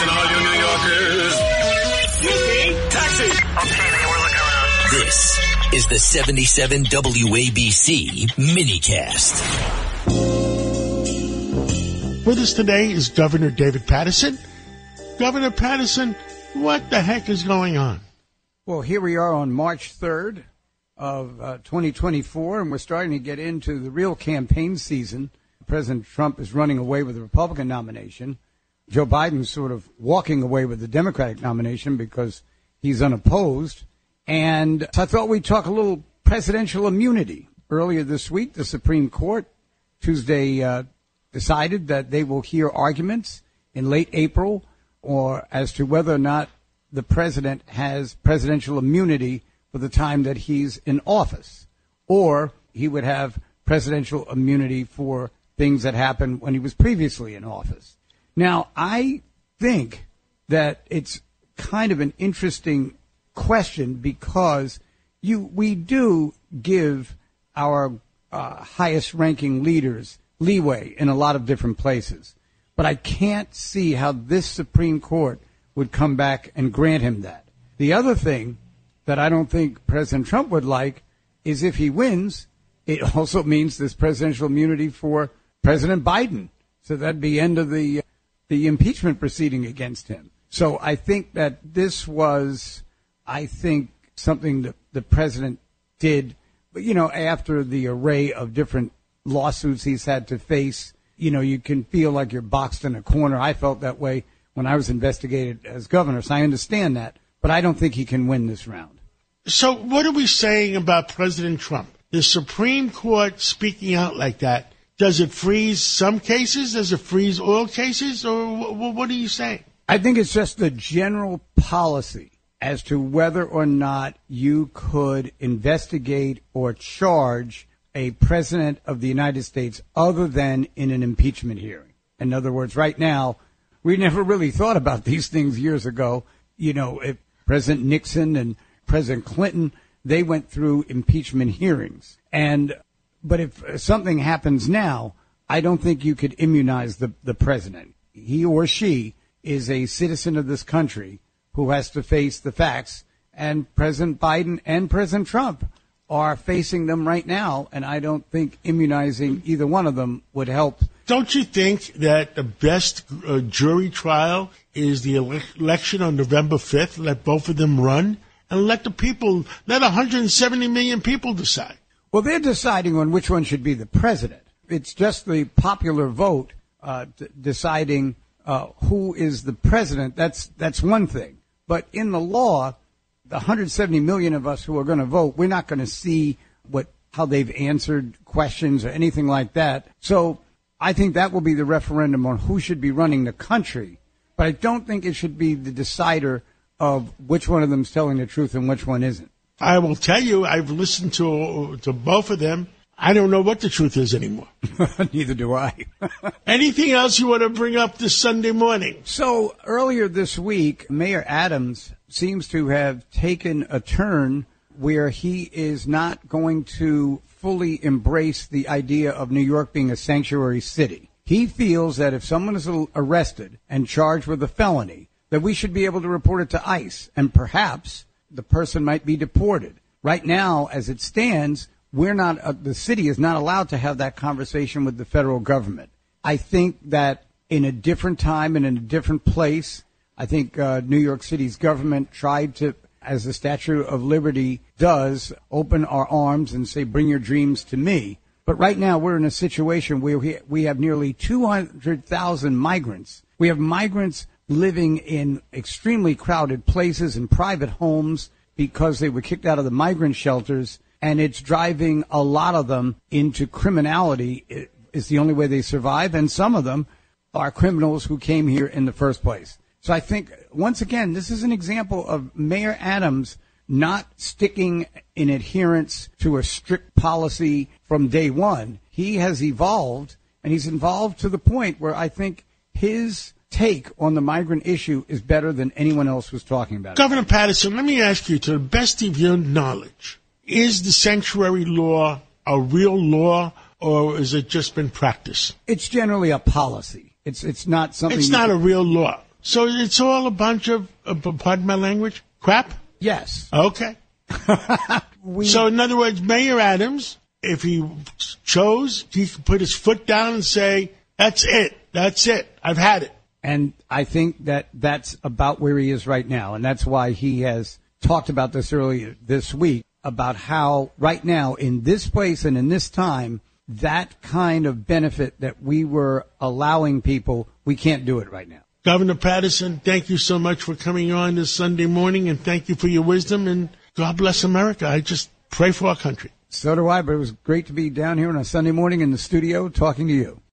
Listen, all you New Yorkers. Taxi! Okay, man, we're looking around. This is the 77 WABC minicast. With us today is Governor David Paterson. Governor Paterson, what the heck is going on? Well, here we are on March 3rd of uh, 2024, and we're starting to get into the real campaign season. President Trump is running away with the Republican nomination. Joe Biden's sort of walking away with the Democratic nomination because he's unopposed. And so I thought we'd talk a little presidential immunity. Earlier this week, the Supreme Court Tuesday uh, decided that they will hear arguments in late April or as to whether or not the president has presidential immunity for the time that he's in office, or he would have presidential immunity for things that happened when he was previously in office. Now, I think that it's kind of an interesting question because you we do give our uh, highest ranking leaders leeway in a lot of different places. But I can't see how this Supreme Court would come back and grant him that. The other thing that I don't think President Trump would like is if he wins, it also means this presidential immunity for President Biden. So that'd be end of the the impeachment proceeding against him. So I think that this was, I think, something that the president did, but you know, after the array of different lawsuits he's had to face, you know, you can feel like you're boxed in a corner. I felt that way when I was investigated as governor, so I understand that, but I don't think he can win this round. So, what are we saying about President Trump? The Supreme Court speaking out like that, does it freeze some cases? Does it freeze all cases? Or wh- what are you saying? I think it's just the general policy as to whether or not you could investigate or charge a president of the United States other than in an impeachment hearing. In other words, right now, we never really thought about these things years ago. You know, if President Nixon and President Clinton, they went through impeachment hearings. And, but if something happens now, I don't think you could immunize the, the president. He or she is a citizen of this country who has to face the facts. And President Biden and President Trump are facing them right now. And I don't think immunizing either one of them would help. Don't you think that the best uh, jury trial is the ele- election on November 5th? Let both of them run and let the people, let 170 million people decide. Well, they're deciding on which one should be the president. It's just the popular vote uh, d- deciding uh, who is the president. That's that's one thing. But in the law, the 170 million of us who are going to vote, we're not going to see what how they've answered questions or anything like that. So I think that will be the referendum on who should be running the country. But I don't think it should be the decider of which one of them is telling the truth and which one isn't. I will tell you, I've listened to to both of them. I don't know what the truth is anymore. Neither do I. Anything else you want to bring up this Sunday morning? So earlier this week, Mayor Adams seems to have taken a turn where he is not going to fully embrace the idea of New York being a sanctuary city. He feels that if someone is arrested and charged with a felony, that we should be able to report it to ICE and perhaps the person might be deported. Right now, as it stands, we're not, uh, the city is not allowed to have that conversation with the federal government. I think that in a different time and in a different place, I think uh, New York City's government tried to, as the Statue of Liberty does, open our arms and say, bring your dreams to me. But right now we're in a situation where we, we have nearly 200,000 migrants. We have migrants living in extremely crowded places in private homes because they were kicked out of the migrant shelters and it's driving a lot of them into criminality it is the only way they survive and some of them are criminals who came here in the first place. So I think once again this is an example of Mayor Adams not sticking in adherence to a strict policy from day 1. He has evolved and he's involved to the point where I think his take on the migrant issue is better than anyone else was talking about. Governor Paterson, let me ask you, to the best of your knowledge, is the sanctuary law a real law or has it just been practiced? It's generally a policy. It's it's not something. It's not a real law. So it's all a bunch of, uh, pardon my language, crap? Yes. Okay. We, So in other words, Mayor Adams, if he chose, he could put his foot down and say, that's it. That's it. I've had it. And I think that that's about where he is right now. And that's why he has talked about this earlier this week about how right now in this place and in this time, that kind of benefit that we were allowing people, we can't do it right now. Governor Paterson, thank you so much for coming on this Sunday morning and thank you for your wisdom and God bless America. I just pray for our country. So do I, but it was great to be down here on a Sunday morning in the studio talking to you.